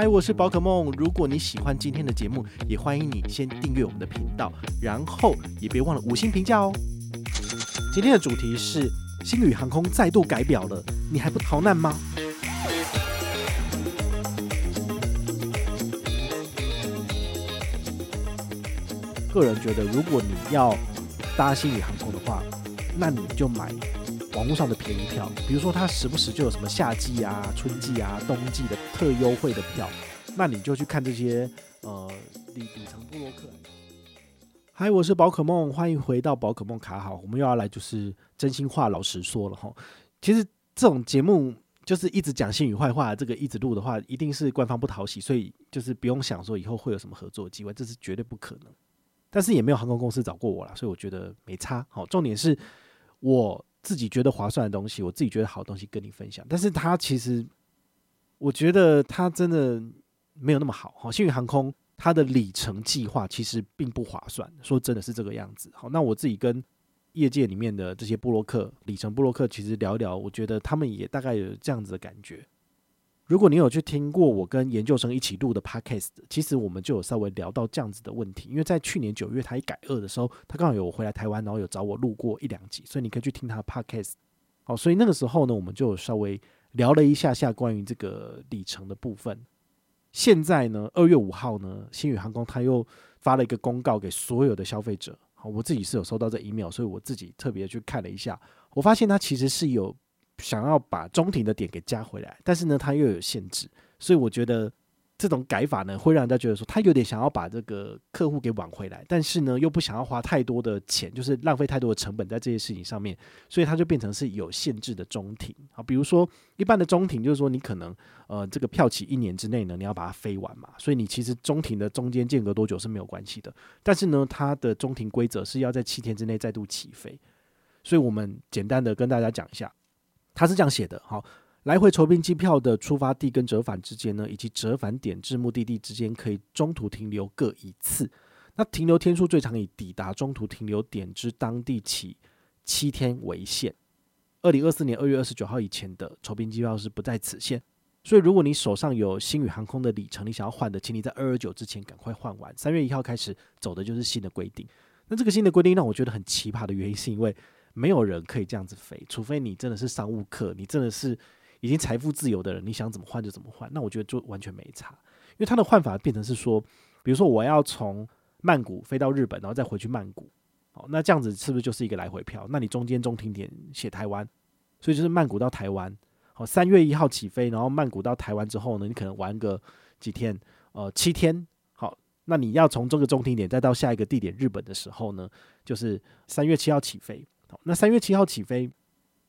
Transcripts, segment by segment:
嗨，我是宝可梦。如果你喜欢今天的节目，也欢迎你先订阅我们的频道，然后也别忘了五星评价哦。今天的主题是星宇航空再度改表了，你还不逃难吗？个人觉得，如果你要搭星宇航空的话，那你就买网络上的便宜票，比如说它时不时就有什么夏季啊、春季啊、冬季的特优惠的票，那你就去看这些呃里里程部落客。嗨，我是宝可梦，欢迎回到宝可梦卡好，我们又要来就是真心话老实说了哈。其实这种节目就是一直讲星宇坏话，这个一直录的话，一定是官方不讨喜，所以就是不用想说以后会有什么合作机会，这是绝对不可能。但是也没有航空公司找过我啦，所以我觉得没差。好，重点是我。自己觉得划算的东西，我自己觉得好东西跟你分享。但是它其实，我觉得它真的没有那么好。好，星宇航空它的里程计划其实并不划算，说真的是这个样子。好，那我自己跟业界里面的这些布洛克、里程布洛克，其实聊一聊，我觉得他们也大概有这样子的感觉。如果你有去听过我跟研究生一起录的 podcast，其实我们就有稍微聊到这样子的问题。因为在去年九月他一改二的时候，他刚好有回来台湾，然后有找我录过一两集，所以你可以去听他的 podcast。好，所以那个时候呢，我们就稍微聊了一下下关于这个里程的部分。现在呢，二月五号呢，新宇航空他又发了一个公告给所有的消费者。好，我自己是有收到这 email，所以我自己特别去看了一下，我发现他其实是有。想要把中停的点给加回来，但是呢，它又有限制，所以我觉得这种改法呢，会让人家觉得说，他有点想要把这个客户给挽回来，但是呢，又不想要花太多的钱，就是浪费太多的成本在这些事情上面，所以它就变成是有限制的中停。好，比如说一般的中停，就是说你可能呃这个票期一年之内呢，你要把它飞完嘛，所以你其实中停的中间间隔多久是没有关系的，但是呢，它的中停规则是要在七天之内再度起飞，所以我们简单的跟大家讲一下。它是这样写的：好，来回酬宾机票的出发地跟折返之间呢，以及折返点至目的地之间，可以中途停留各一次。那停留天数最长以抵达中途停留点之当地起七天为限。二零二四年二月二十九号以前的酬宾机票是不在此限。所以，如果你手上有星宇航空的里程，你想要换的，请你在二二九之前赶快换完。三月一号开始走的就是新的规定。那这个新的规定让我觉得很奇葩的原因，是因为。没有人可以这样子飞，除非你真的是商务客，你真的是已经财富自由的人，你想怎么换就怎么换。那我觉得就完全没差，因为他的换法变成是说，比如说我要从曼谷飞到日本，然后再回去曼谷，好，那这样子是不是就是一个来回票？那你中间中停点写台湾，所以就是曼谷到台湾，好，三月一号起飞，然后曼谷到台湾之后呢，你可能玩个几天，呃，七天，好，那你要从这个中停点再到下一个地点日本的时候呢，就是三月七号起飞。好，那三月七号起飞，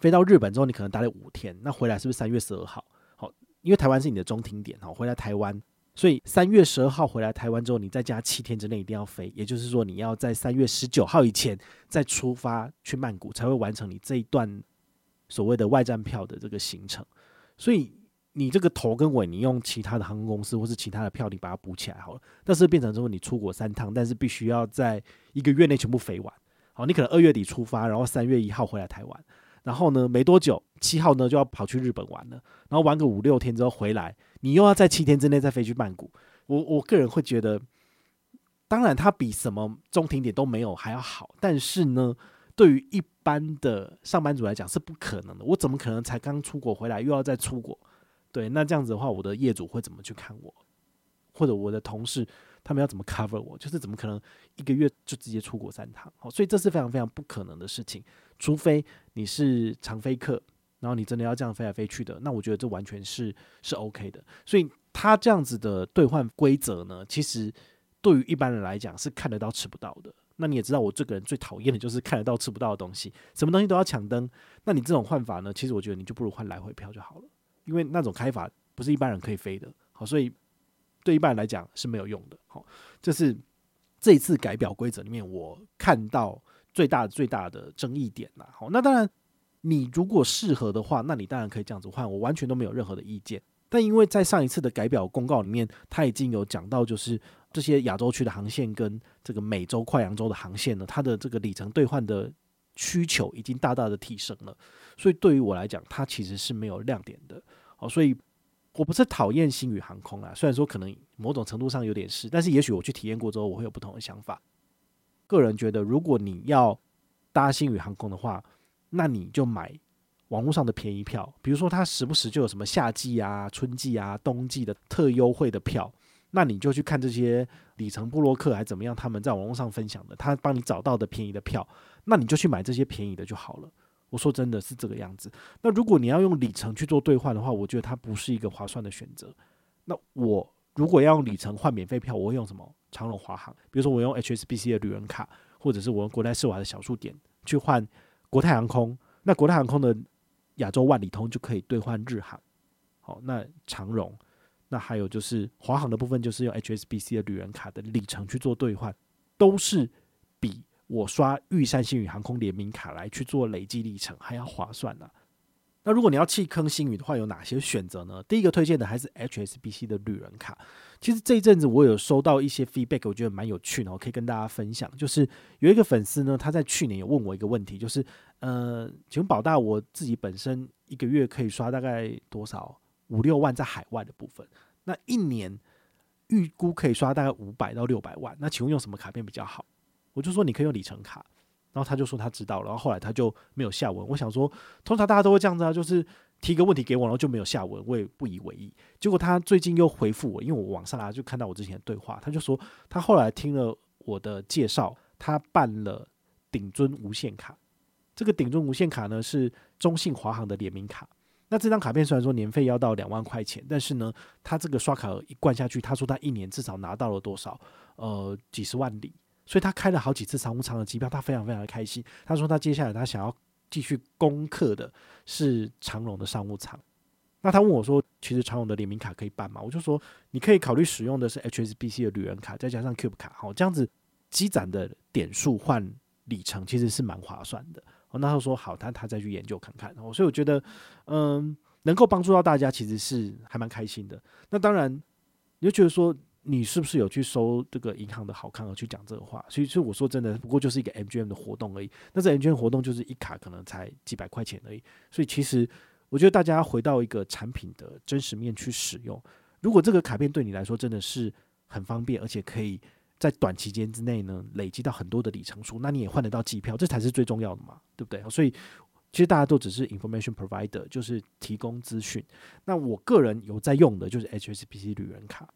飞到日本之后，你可能待了五天，那回来是不是三月十二号？好，因为台湾是你的中停点，好，回来台湾，所以三月十二号回来台湾之后，你再加七天之内一定要飞，也就是说你要在三月十九号以前再出发去曼谷，才会完成你这一段所谓的外站票的这个行程。所以你这个头跟尾，你用其他的航空公司或是其他的票，你把它补起来好了，但是变成之后你出国三趟，但是必须要在一个月内全部飞完。好，你可能二月底出发，然后三月一号回来台湾，然后呢，没多久七号呢就要跑去日本玩了，然后玩个五六天之后回来，你又要在七天之内再飞去曼谷。我我个人会觉得，当然它比什么中停点都没有还要好，但是呢，对于一般的上班族来讲是不可能的。我怎么可能才刚出国回来又要再出国？对，那这样子的话，我的业主会怎么去看我，或者我的同事？他们要怎么 cover 我？就是怎么可能一个月就直接出国三趟？好，所以这是非常非常不可能的事情。除非你是常飞客，然后你真的要这样飞来飞去的，那我觉得这完全是是 OK 的。所以他这样子的兑换规则呢，其实对于一般人来讲是看得到吃不到的。那你也知道，我这个人最讨厌的就是看得到吃不到的东西，什么东西都要抢灯。那你这种换法呢，其实我觉得你就不如换来回票就好了，因为那种开法不是一般人可以飞的。好，所以。对一般人来讲是没有用的，好，这是这一次改表规则里面我看到最大最大的争议点啦。好，那当然你如果适合的话，那你当然可以这样子换，我完全都没有任何的意见。但因为在上一次的改表公告里面，他已经有讲到，就是这些亚洲区的航线跟这个美洲跨洋洲的航线呢，它的这个里程兑换的需求已经大大的提升了，所以对于我来讲，它其实是没有亮点的。好，所以。我不是讨厌星宇航空啊，虽然说可能某种程度上有点是，但是也许我去体验过之后，我会有不同的想法。个人觉得，如果你要搭星宇航空的话，那你就买网络上的便宜票，比如说它时不时就有什么夏季啊、春季啊、冬季的特优惠的票，那你就去看这些里程布洛克还怎么样，他们在网络上分享的，他帮你找到的便宜的票，那你就去买这些便宜的就好了。我说真的是这个样子。那如果你要用里程去做兑换的话，我觉得它不是一个划算的选择。那我如果要用里程换免费票，我会用什么？长荣、华航。比如说我用 HSBC 的旅人卡，或者是我用国泰世华的小数点去换国泰航空。那国泰航空的亚洲万里通就可以兑换日航。好，那长荣，那还有就是华航的部分，就是用 HSBC 的旅人卡的里程去做兑换，都是比。我刷玉山星宇航空联名卡来去做累计里程，还要划算呢、那如果你要弃坑星宇的话，有哪些选择呢？第一个推荐的还是 HSBC 的旅人卡。其实这一阵子我有收到一些 feedback，我觉得蛮有趣的，我可以跟大家分享。就是有一个粉丝呢，他在去年有问我一个问题，就是呃，请问保大，我自己本身一个月可以刷大概多少？五六万在海外的部分，那一年预估可以刷大概五百到六百万。那请问用什么卡片比较好？我就说你可以用里程卡，然后他就说他知道，然后后来他就没有下文。我想说，通常大家都会这样子啊，就是提个问题给我，然后就没有下文，我也不以为意。结果他最近又回复我，因为我网上啊就看到我之前的对话，他就说他后来听了我的介绍，他办了顶尊无限卡。这个顶尊无限卡呢是中信华航的联名卡。那这张卡片虽然说年费要到两万块钱，但是呢，他这个刷卡额一灌下去，他说他一年至少拿到了多少？呃，几十万里。所以他开了好几次商务舱的机票，他非常非常的开心。他说他接下来他想要继续攻克的是长荣的商务舱。那他问我说，其实长荣的联名卡可以办吗？我就说你可以考虑使用的是 HSBC 的旅人卡，再加上 Cube 卡，好，这样子积攒的点数换里程其实是蛮划算的。哦那他说好，他他再去研究看看。哦所以我觉得，嗯，能够帮助到大家其实是还蛮开心的。那当然，你就觉得说。你是不是有去收这个银行的好康而去讲这个话？所以，所以我说真的，不过就是一个 MGM 的活动而已。那这 MGM 活动就是一卡可能才几百块钱而已。所以，其实我觉得大家回到一个产品的真实面去使用。如果这个卡片对你来说真的是很方便，而且可以在短期间之内呢累积到很多的里程数，那你也换得到机票，这才是最重要的嘛，对不对？所以，其实大家都只是 information provider，就是提供资讯。那我个人有在用的就是 HSBC 旅人卡。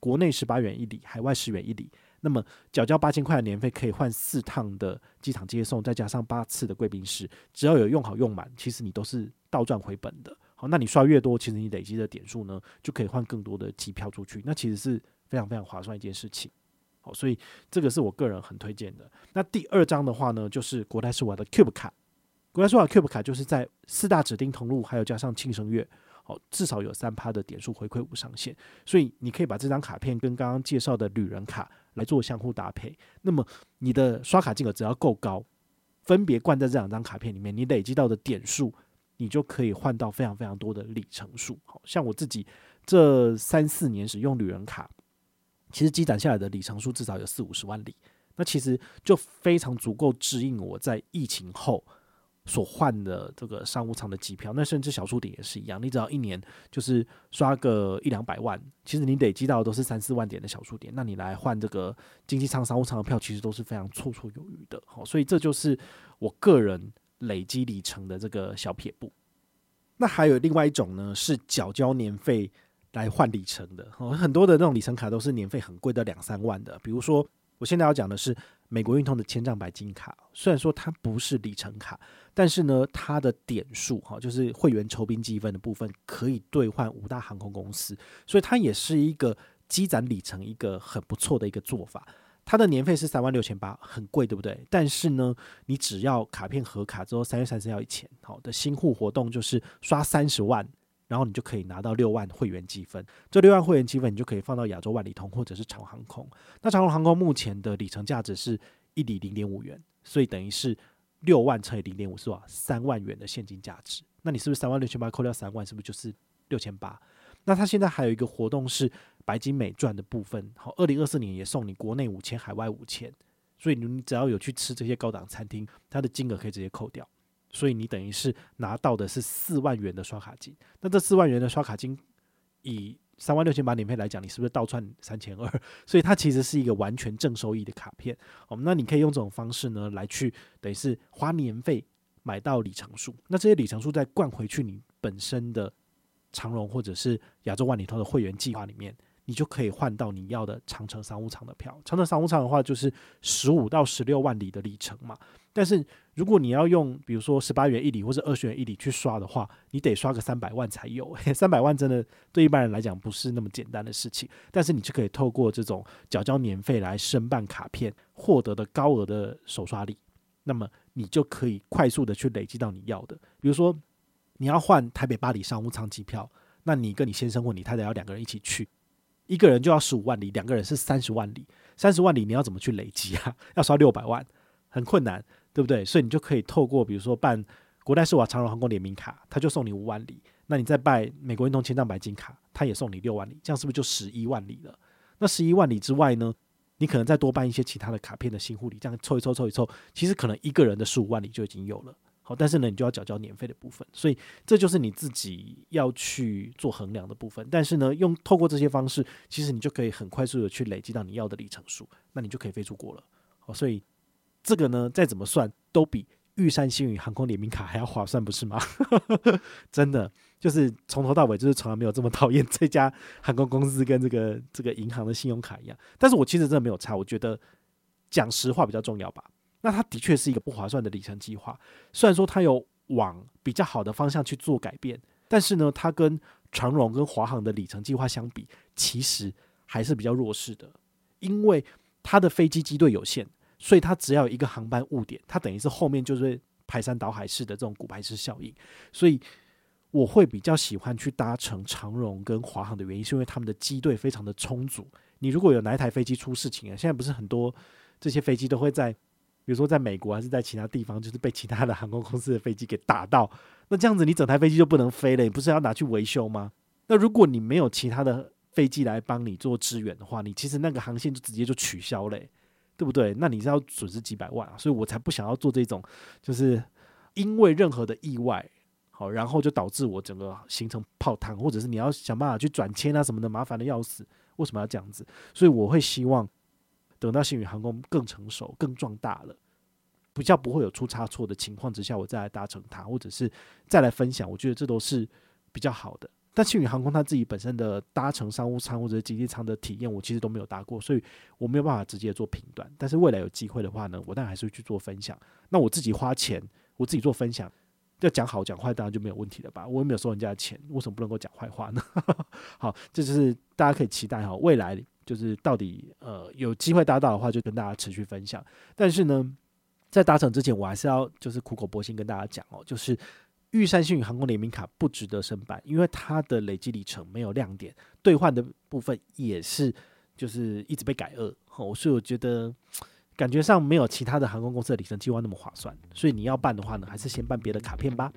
国内十八元一里，海外十元一里。那么缴交八千块的年费，可以换四趟的机场接送，再加上八次的贵宾室。只要有用好用满，其实你都是倒赚回本的。好，那你刷越多，其实你累积的点数呢，就可以换更多的机票出去。那其实是非常非常划算一件事情。好，所以这个是我个人很推荐的。那第二张的话呢，就是国泰世华的 Cube 卡。国泰世华 Cube 卡就是在四大指定通路，还有加上庆生月。至少有三趴的点数回馈无上限，所以你可以把这张卡片跟刚刚介绍的旅人卡来做相互搭配。那么你的刷卡金额只要够高，分别灌在这两张卡片里面，你累积到的点数，你就可以换到非常非常多的里程数。好像我自己这三四年使用旅人卡，其实积攒下来的里程数至少有四五十万里，那其实就非常足够支应我在疫情后。所换的这个商务舱的机票，那甚至小数点也是一样。你只要一年就是刷个一两百万，其实你累积到的都是三四万点的小数点。那你来换这个经济舱、商务舱的票，其实都是非常绰绰有余的。好，所以这就是我个人累积里程的这个小撇步。那还有另外一种呢，是缴交年费来换里程的。很多的那种里程卡都是年费很贵的两三万的，比如说。我现在要讲的是美国运通的千丈白金卡，虽然说它不是里程卡，但是呢，它的点数哈，就是会员酬宾积分的部分，可以兑换五大航空公司，所以它也是一个积攒里程一个很不错的一个做法。它的年费是三万六千八，很贵，对不对？但是呢，你只要卡片合卡之后，三月三十号以前，好的新户活动就是刷三十万。然后你就可以拿到六万会员积分，这六万会员积分你就可以放到亚洲万里通或者是长航空。那长荣航空目前的里程价值是一里零点五元，所以等于是六万乘以零点五是多少？三万元的现金价值。那你是不是三万六千八扣掉三万，是不是就是六千八？那他现在还有一个活动是白金美钻的部分，好，二零二四年也送你国内五千，海外五千，所以你只要有去吃这些高档餐厅，它的金额可以直接扣掉。所以你等于是拿到的是四万元的刷卡金，那这四万元的刷卡金以三万六千八年费来讲，你是不是倒赚三千二？所以它其实是一个完全正收益的卡片。哦，那你可以用这种方式呢，来去等于是花年费买到里程数。那这些里程数再灌回去你本身的长荣或者是亚洲万里通的会员计划里面。你就可以换到你要的长城商务舱的票。长城商务舱的话，就是十五到十六万里的里程嘛。但是如果你要用，比如说十八元一里或者二十元一里去刷的话，你得刷个三百万才有。三百万真的对一般人来讲不是那么简单的事情。但是你就可以透过这种缴交年费来申办卡片，获得的高额的手刷礼，那么你就可以快速的去累积到你要的。比如说你要换台北巴黎商务舱机票，那你跟你先生或你太太要两个人一起去。一个人就要十五万里，两个人是三十万里。三十万里你要怎么去累积啊？要刷六百万，很困难，对不对？所以你就可以透过比如说办国泰世华长荣航空联名卡，他就送你五万里。那你再办美国运通千帐白金卡，他也送你六万里，这样是不是就十一万里了？那十一万里之外呢，你可能再多办一些其他的卡片的新护理，这样凑一凑凑一凑，其实可能一个人的十五万里就已经有了。好但是呢，你就要缴交年费的部分，所以这就是你自己要去做衡量的部分。但是呢，用透过这些方式，其实你就可以很快速的去累积到你要的里程数，那你就可以飞出国了。好，所以这个呢，再怎么算都比玉山星宇航空联名卡还要划算，不是吗？真的，就是从头到尾就是从来没有这么讨厌这家航空公司跟这个这个银行的信用卡一样。但是我其实真的没有差，我觉得讲实话比较重要吧。那它的确是一个不划算的里程计划，虽然说它有往比较好的方向去做改变，但是呢，它跟长荣跟华航的里程计划相比，其实还是比较弱势的，因为它的飞机机队有限，所以它只要有一个航班误点，它等于是后面就是排山倒海式的这种骨牌式效应，所以我会比较喜欢去搭乘长荣跟华航的原因，是因为他们的机队非常的充足。你如果有哪一台飞机出事情啊，现在不是很多这些飞机都会在。比如说，在美国还是在其他地方，就是被其他的航空公司的飞机给打到，那这样子你整台飞机就不能飞了，你不是要拿去维修吗？那如果你没有其他的飞机来帮你做支援的话，你其实那个航线就直接就取消了，对不对？那你是要损失几百万啊，所以我才不想要做这种，就是因为任何的意外，好，然后就导致我整个行程泡汤，或者是你要想办法去转签啊什么的，麻烦的要死，为什么要这样子？所以我会希望。等到星宇航空更成熟、更壮大了，比较不会有出差错的情况之下，我再来搭乘它，或者是再来分享，我觉得这都是比较好的。但星宇航空它自己本身的搭乘商务舱或者经济舱的体验，我其实都没有搭过，所以我没有办法直接做评断。但是未来有机会的话呢，我当然还是会去做分享。那我自己花钱，我自己做分享，要讲好讲坏，当然就没有问题了吧？我也没有收人家的钱，为什么不能够讲坏话呢？好，这就是大家可以期待哈，未来。就是到底呃有机会搭到的话，就跟大家持续分享。但是呢，在搭乘之前，我还是要就是苦口婆心跟大家讲哦，就是玉山星宇航空联名卡不值得申办，因为它的累积里程没有亮点，兑换的部分也是就是一直被改恶哦，所以我觉得。感觉上没有其他的航空公司的里程计划那么划算，所以你要办的话呢，还是先办别的卡片吧。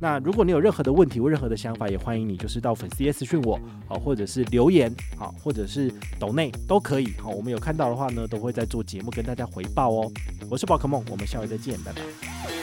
那如果你有任何的问题或任何的想法，也欢迎你就是到粉丝页私讯我，好，或者是留言，好，或者是抖内都可以，好，我们有看到的话呢，都会在做节目跟大家回报哦。我是宝可梦，我们下回再见，拜拜。